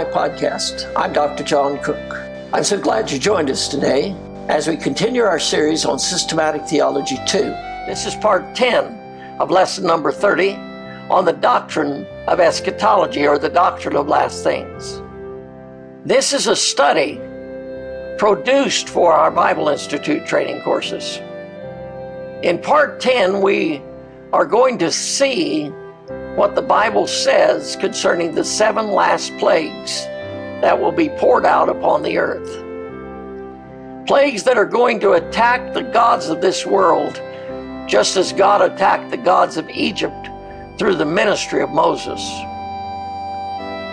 my podcast. I'm Dr. John Cook. I'm so glad you joined us today as we continue our series on Systematic Theology 2. This is part 10 of lesson number 30 on the doctrine of eschatology or the doctrine of last things. This is a study produced for our Bible Institute training courses. In part 10, we are going to see what the Bible says concerning the seven last plagues that will be poured out upon the earth. Plagues that are going to attack the gods of this world, just as God attacked the gods of Egypt through the ministry of Moses.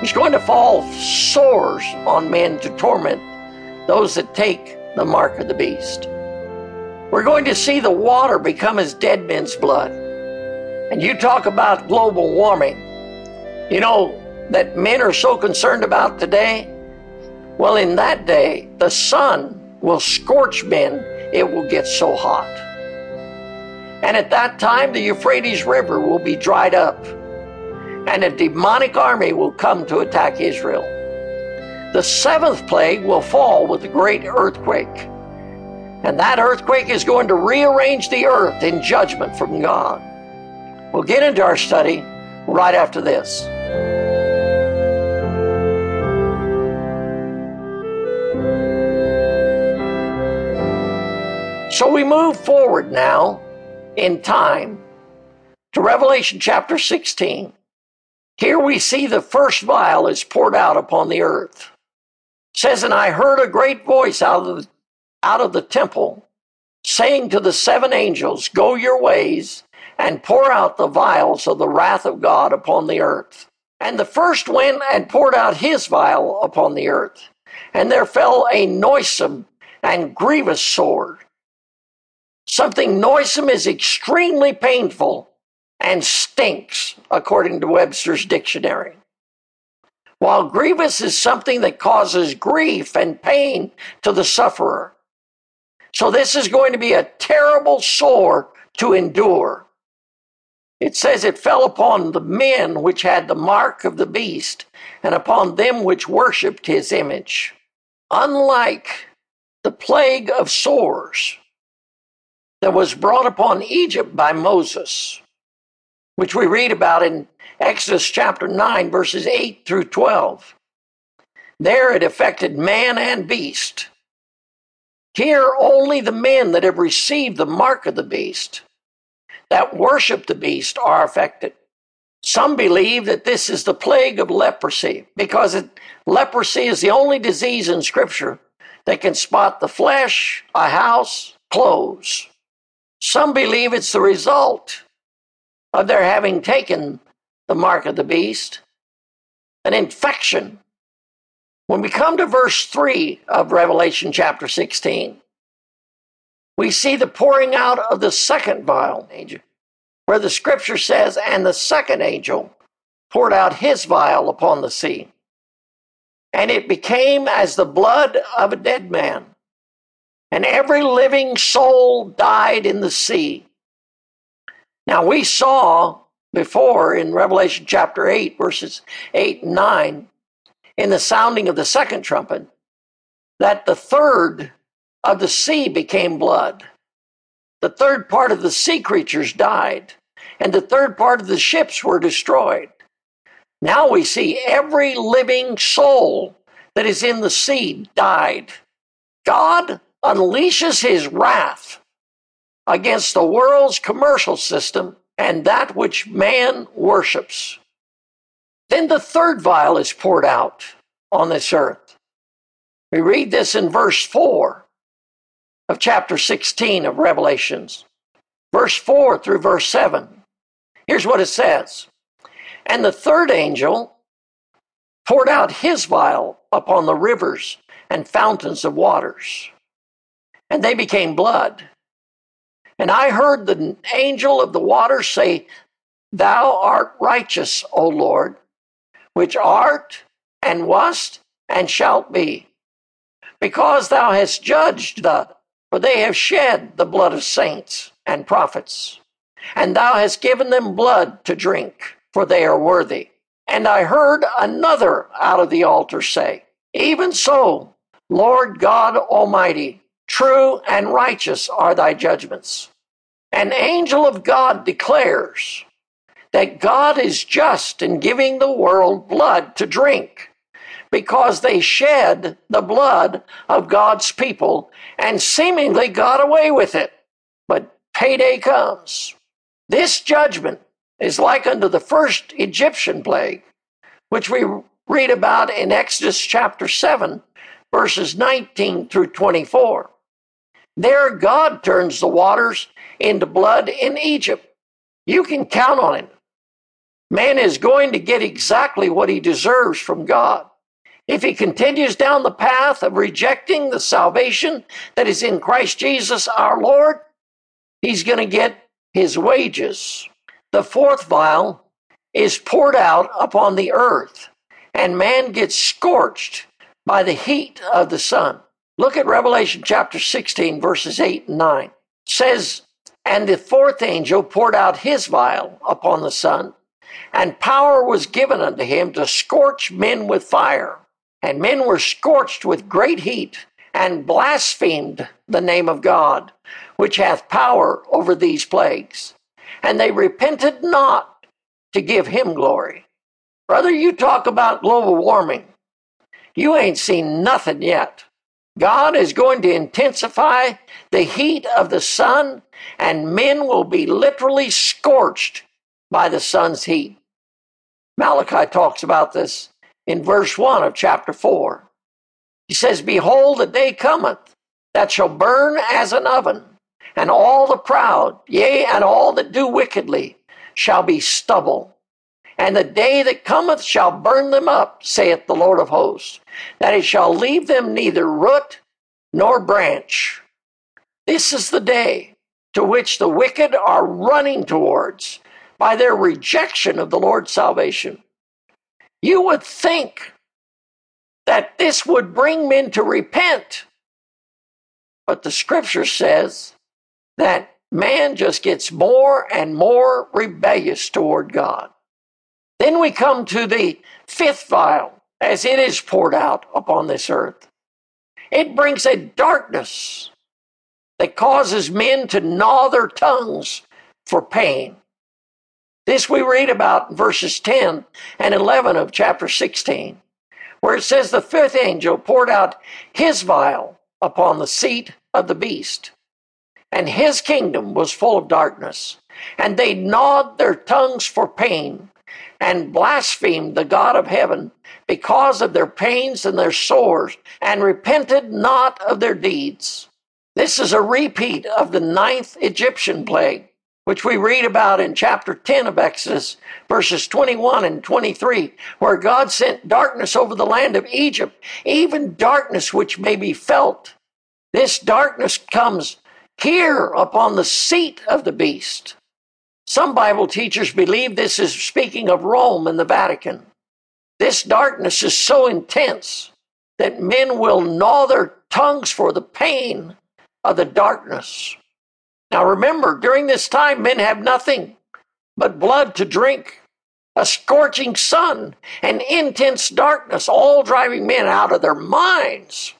He's going to fall sores on men to torment those that take the mark of the beast. We're going to see the water become as dead men's blood. And you talk about global warming. You know that men are so concerned about today? Well, in that day, the sun will scorch men, it will get so hot. And at that time, the Euphrates River will be dried up, and a demonic army will come to attack Israel. The seventh plague will fall with a great earthquake. And that earthquake is going to rearrange the earth in judgment from God. We'll get into our study right after this. So we move forward now in time to Revelation chapter 16. Here we see the first vial is poured out upon the earth. It says, And I heard a great voice out of the, out of the temple saying to the seven angels, Go your ways and pour out the vials of the wrath of God upon the earth. And the first went and poured out his vial upon the earth. And there fell a noisome and grievous sword. Something noisome is extremely painful and stinks, according to Webster's dictionary. While grievous is something that causes grief and pain to the sufferer. So this is going to be a terrible sore to endure. It says it fell upon the men which had the mark of the beast, and upon them which worshipped his image. Unlike the plague of sores that was brought upon Egypt by Moses, which we read about in Exodus chapter 9, verses 8 through 12. There it affected man and beast. Here, only the men that have received the mark of the beast that worship the beast are affected. Some believe that this is the plague of leprosy because it, leprosy is the only disease in Scripture that can spot the flesh, a house, clothes. Some believe it's the result of their having taken the mark of the beast, an infection. When we come to verse 3 of Revelation chapter 16, we see the pouring out of the second vial, angel, where the scripture says, And the second angel poured out his vial upon the sea. And it became as the blood of a dead man. And every living soul died in the sea. Now we saw before in Revelation chapter 8, verses 8 and 9, in the sounding of the second trumpet, that the third of the sea became blood. The third part of the sea creatures died, and the third part of the ships were destroyed. Now we see every living soul that is in the sea died. God unleashes his wrath against the world's commercial system and that which man worships. Then the third vial is poured out on this earth. We read this in verse 4 of chapter 16 of Revelations, verse 4 through verse 7. Here's what it says And the third angel poured out his vial upon the rivers and fountains of waters, and they became blood. And I heard the angel of the waters say, Thou art righteous, O Lord, which art and wast and shalt be, because thou hast judged the for they have shed the blood of saints and prophets, and thou hast given them blood to drink, for they are worthy. And I heard another out of the altar say, Even so, Lord God Almighty, true and righteous are thy judgments. An angel of God declares that God is just in giving the world blood to drink because they shed the blood of God's people and seemingly got away with it. But payday comes. This judgment is like unto the first Egyptian plague, which we read about in Exodus chapter 7, verses 19 through 24. There, God turns the waters into blood in Egypt. You can count on it. Man is going to get exactly what he deserves from God. If he continues down the path of rejecting the salvation that is in Christ Jesus our Lord, he's going to get his wages. The fourth vial is poured out upon the earth, and man gets scorched by the heat of the sun. Look at Revelation chapter 16, verses 8 and 9. It says, And the fourth angel poured out his vial upon the sun, and power was given unto him to scorch men with fire. And men were scorched with great heat, and blasphemed the name of God, which hath power over these plagues. And they repented not to give him glory. Brother, you talk about global warming. You ain't seen nothing yet. God is going to intensify the heat of the sun, and men will be literally scorched by the sun's heat. Malachi talks about this in verse 1 of chapter 4. He says, Behold, the day cometh that shall burn as an oven, and all the proud, yea, and all that do wickedly, shall be stubble. And the day that cometh shall burn them up, saith the Lord of hosts, that it shall leave them neither root nor branch. This is the day to which the wicked are running towards by their rejection of the Lord's salvation. You would think that this would bring men to repent. But the scripture says that man just gets more and more rebellious toward God. Then we come to the fifth vial as it is poured out upon this earth. It brings a darkness that causes men to gnaw their tongues for pain. This we read about in verses 10 and 11 of chapter 16, where it says, The fifth angel poured out his vial upon the seat of the beast, and his kingdom was full of darkness. And they gnawed their tongues for pain and blasphemed the God of heaven because of their pains and their sores, and repented not of their deeds. This is a repeat of the ninth Egyptian plague which we read about in chapter 10 of Exodus, verses 21 and 23, where God sent darkness over the land of Egypt, even darkness which may be felt. This darkness comes here upon the seat of the beast. Some Bible teachers believe this is speaking of Rome and the Vatican. This darkness is so intense that men will gnaw their tongues for the pain of the darkness. Now remember, during this time, men have nothing but blood to drink, a scorching sun, and intense darkness, all driving men out of their minds.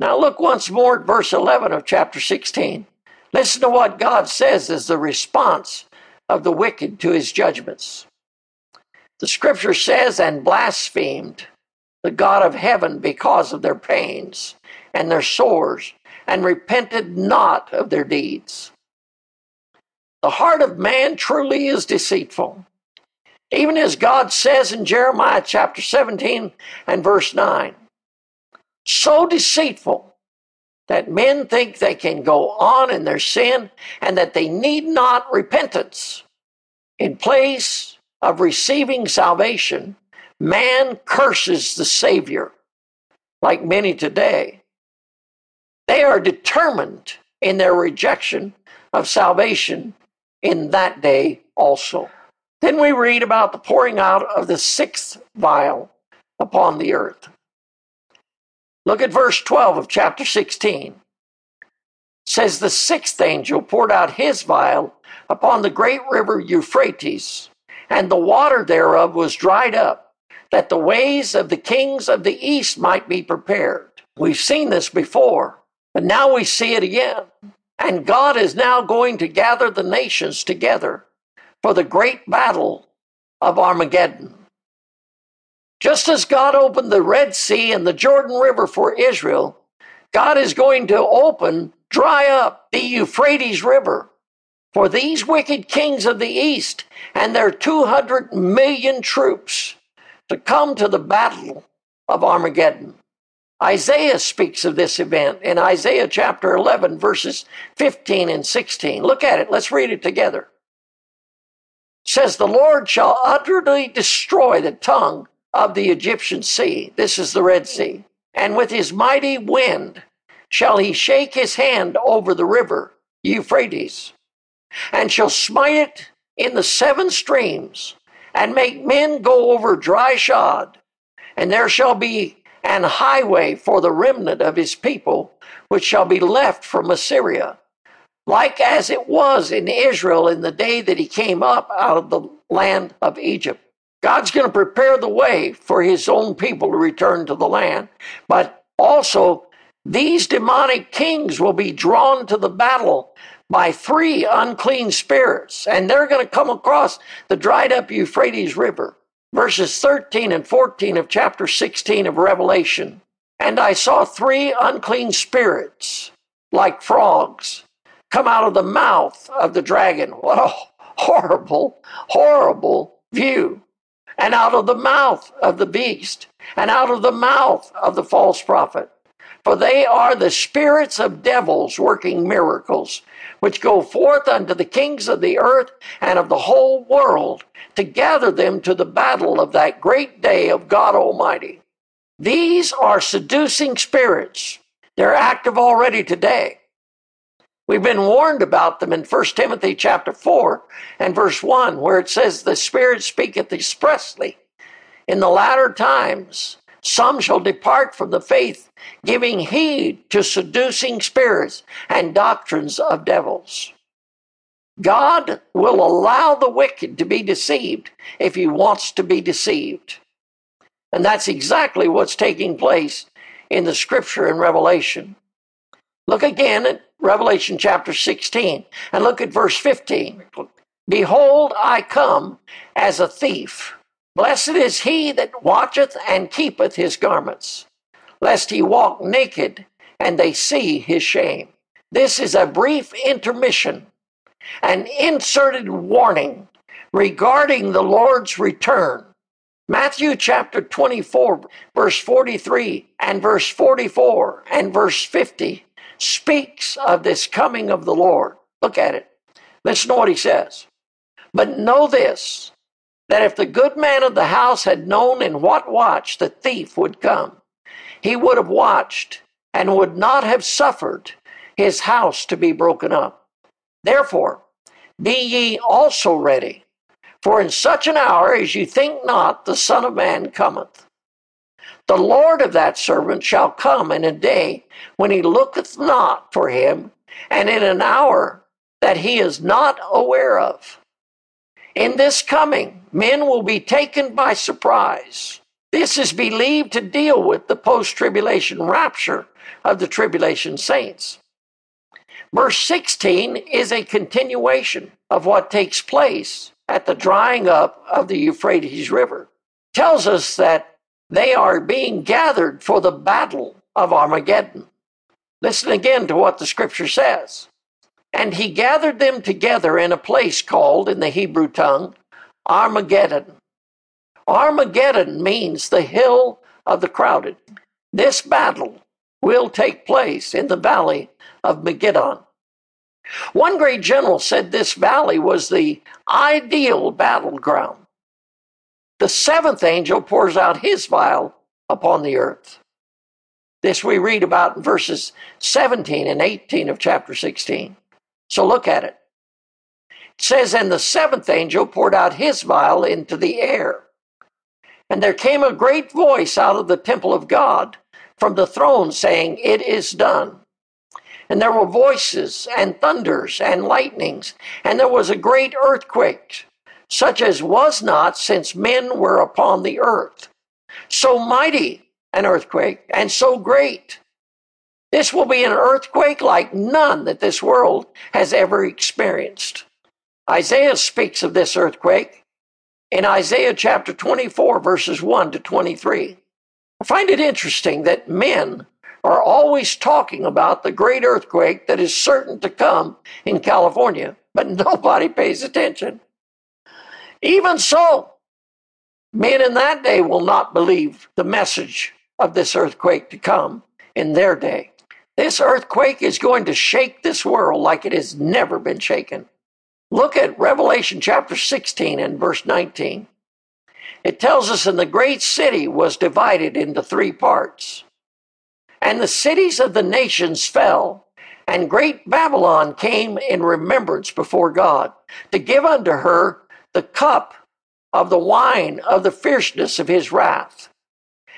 Now look once more at verse 11 of chapter 16. Listen to what God says as the response of the wicked to his judgments. The scripture says, and blasphemed the God of heaven because of their pains and their sores, and repented not of their deeds. The heart of man truly is deceitful. Even as God says in Jeremiah chapter 17 and verse 9, so deceitful that men think they can go on in their sin and that they need not repentance. In place of receiving salvation, man curses the Savior, like many today. They are determined in their rejection of salvation in that day also. Then we read about the pouring out of the sixth vial upon the earth. Look at verse 12 of chapter 16. It says the sixth angel poured out his vial upon the great river Euphrates, and the water thereof was dried up, that the ways of the kings of the east might be prepared. We've seen this before, but now we see it again. And God is now going to gather the nations together for the great battle of Armageddon. Just as God opened the Red Sea and the Jordan River for Israel, God is going to open, dry up the Euphrates River for these wicked kings of the east and their 200 million troops to come to the battle of Armageddon. Isaiah speaks of this event in Isaiah chapter 11, verses 15 and 16. Look at it. Let's read it together. It says, The Lord shall utterly destroy the tongue of the Egyptian sea. This is the Red Sea. And with his mighty wind shall he shake his hand over the river Euphrates, and shall smite it in the seven streams and make men go over dry shod. And there shall be an highway for the remnant of his people, which shall be left from Assyria, like as it was in Israel in the day that he came up out of the land of Egypt. God's going to prepare the way for his own people to return to the land, but also these demonic kings will be drawn to the battle by three unclean spirits, and they're going to come across the dried up Euphrates River. Verses 13 and 14 of chapter 16 of Revelation. And I saw three unclean spirits, like frogs, come out of the mouth of the dragon. What a horrible, horrible view. And out of the mouth of the beast, and out of the mouth of the false prophet. For they are the spirits of devils working miracles, which go forth unto the kings of the earth and of the whole world to gather them to the battle of that great day of God Almighty. These are seducing spirits. They're active already today. We've been warned about them in 1 Timothy chapter 4 and verse 1, where it says, The Spirit speaketh expressly. In the latter times, some shall depart from the faith, giving heed to seducing spirits and doctrines of devils. God will allow the wicked to be deceived if he wants to be deceived. And that's exactly what's taking place in the scripture in Revelation. Look again at Revelation chapter 16 and look at verse 15. Behold, I come as a thief. Blessed is he that watcheth and keepeth his garments, lest he walk naked and they see his shame. This is a brief intermission, an inserted warning regarding the Lord's return. Matthew chapter 24, verse 43 and verse 44 and verse 50 speaks of this coming of the Lord. Look at it. Listen to what he says. But know this that if the good man of the house had known in what watch the thief would come, he would have watched and would not have suffered his house to be broken up. Therefore, be ye also ready, for in such an hour as you think not, the Son of Man cometh. The Lord of that servant shall come in a day when he looketh not for him, and in an hour that he is not aware of. In this coming, men will be taken by surprise. This is believed to deal with the post tribulation rapture of the tribulation saints. Verse 16 is a continuation of what takes place at the drying up of the Euphrates River. Tells us that they are being gathered for the battle of Armageddon. Listen again to what the scripture says. And he gathered them together in a place called, in the Hebrew tongue, Armageddon. Armageddon means the hill of the crowded. This battle will take place in the valley of Megiddo. One great general said this valley was the ideal battleground. The seventh angel pours out his vial upon the earth. This we read about in verses 17 and 18 of chapter 16. So look at it. It says, And the seventh angel poured out his vial into the air. And there came a great voice out of the temple of God from the throne saying, It is done. And there were voices and thunders and lightnings, and there was a great earthquake, such as was not since men were upon the earth. so mighty an earthquake and so great. This will be an earthquake like none that this world has ever experienced. Isaiah speaks of this earthquake in Isaiah chapter 24, verses 1 to 23. I find it interesting that men are always talking about the great earthquake that is certain to come in California, but nobody pays attention. Even so, men in that day will not believe the message of this earthquake to come in their day. This earthquake is going to shake this world like it has never been shaken. Look at Revelation chapter 16 and verse 19. It tells us, and the great city was divided into three parts. And the cities of the nations fell, and great Babylon came in remembrance before God, to give unto her the cup of the wine of the fierceness of his wrath.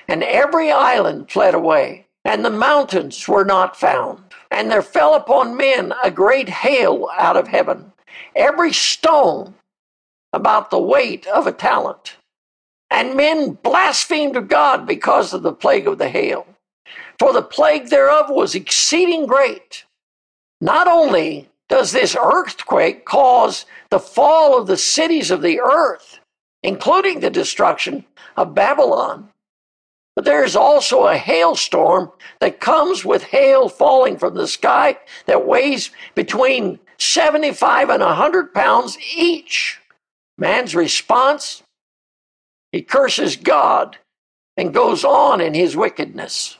And every island fled away, and the mountains were not found. And there fell upon men a great hail out of heaven, every stone about the weight of a talent. And men blasphemed God because of the plague of the hail for the plague thereof was exceeding great. Not only does this earthquake cause the fall of the cities of the earth, including the destruction of Babylon, but there is also a hailstorm that comes with hail falling from the sky that weighs between 75 and 100 pounds each. Man's response? He curses God and goes on in his wickedness.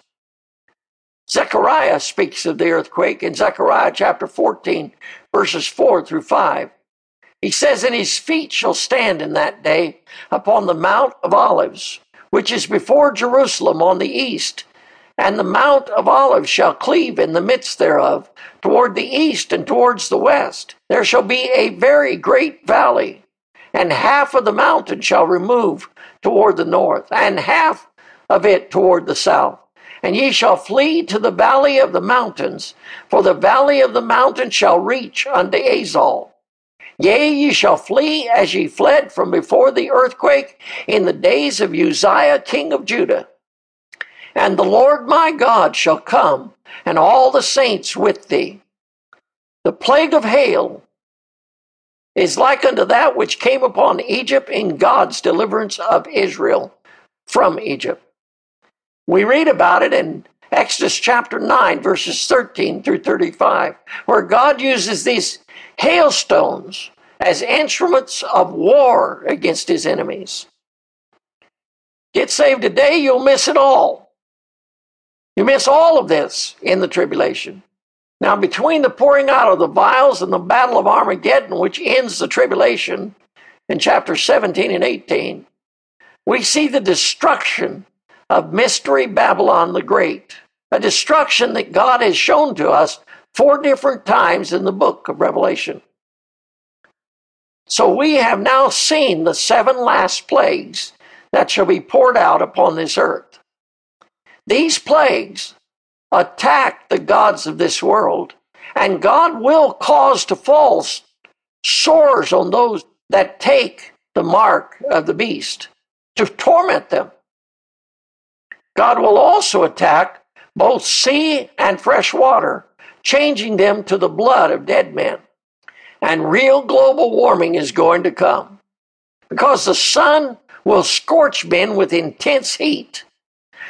Zechariah speaks of the earthquake in Zechariah chapter 14, verses 4 through 5. He says, And his feet shall stand in that day upon the Mount of Olives, which is before Jerusalem on the east. And the Mount of Olives shall cleave in the midst thereof, toward the east and towards the west. There shall be a very great valley, and half of the mountain shall remove toward the north, and half of it toward the south and ye shall flee to the valley of the mountains, for the valley of the mountains shall reach unto Azal. Yea, ye shall flee as ye fled from before the earthquake in the days of Uzziah king of Judah. And the Lord my God shall come, and all the saints with thee. The plague of hail is like unto that which came upon Egypt in God's deliverance of Israel from Egypt. We read about it in Exodus chapter 9, verses 13 through 35, where God uses these hailstones as instruments of war against his enemies. Get saved today, you'll miss it all. You miss all of this in the tribulation. Now, between the pouring out of the vials and the battle of Armageddon, which ends the tribulation in chapter 17 and 18, we see the destruction of Mystery Babylon the Great, a destruction that God has shown to us four different times in the book of Revelation. So we have now seen the seven last plagues that shall be poured out upon this earth. These plagues attack the gods of this world, and God will cause to fall sores on those that take the mark of the beast to torment them. God will also attack both sea and fresh water, changing them to the blood of dead men. And real global warming is going to come because the sun will scorch men with intense heat.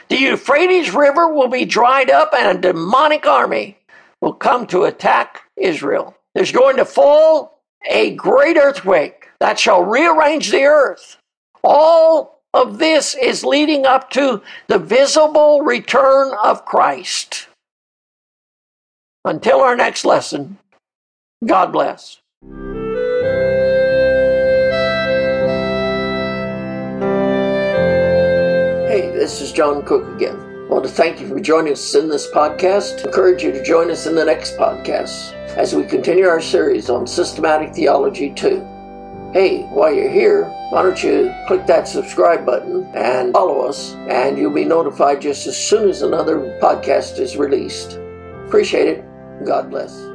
The Euphrates River will be dried up, and a demonic army will come to attack Israel. There's going to fall a great earthquake that shall rearrange the earth. All of this is leading up to the visible return of Christ. Until our next lesson, God bless. Hey, this is John Cook again. I want to thank you for joining us in this podcast. I encourage you to join us in the next podcast as we continue our series on systematic theology 2 hey, while you're here, why don't you click that subscribe button and follow us, and you'll be notified just as soon as another podcast is released. Appreciate it. God bless.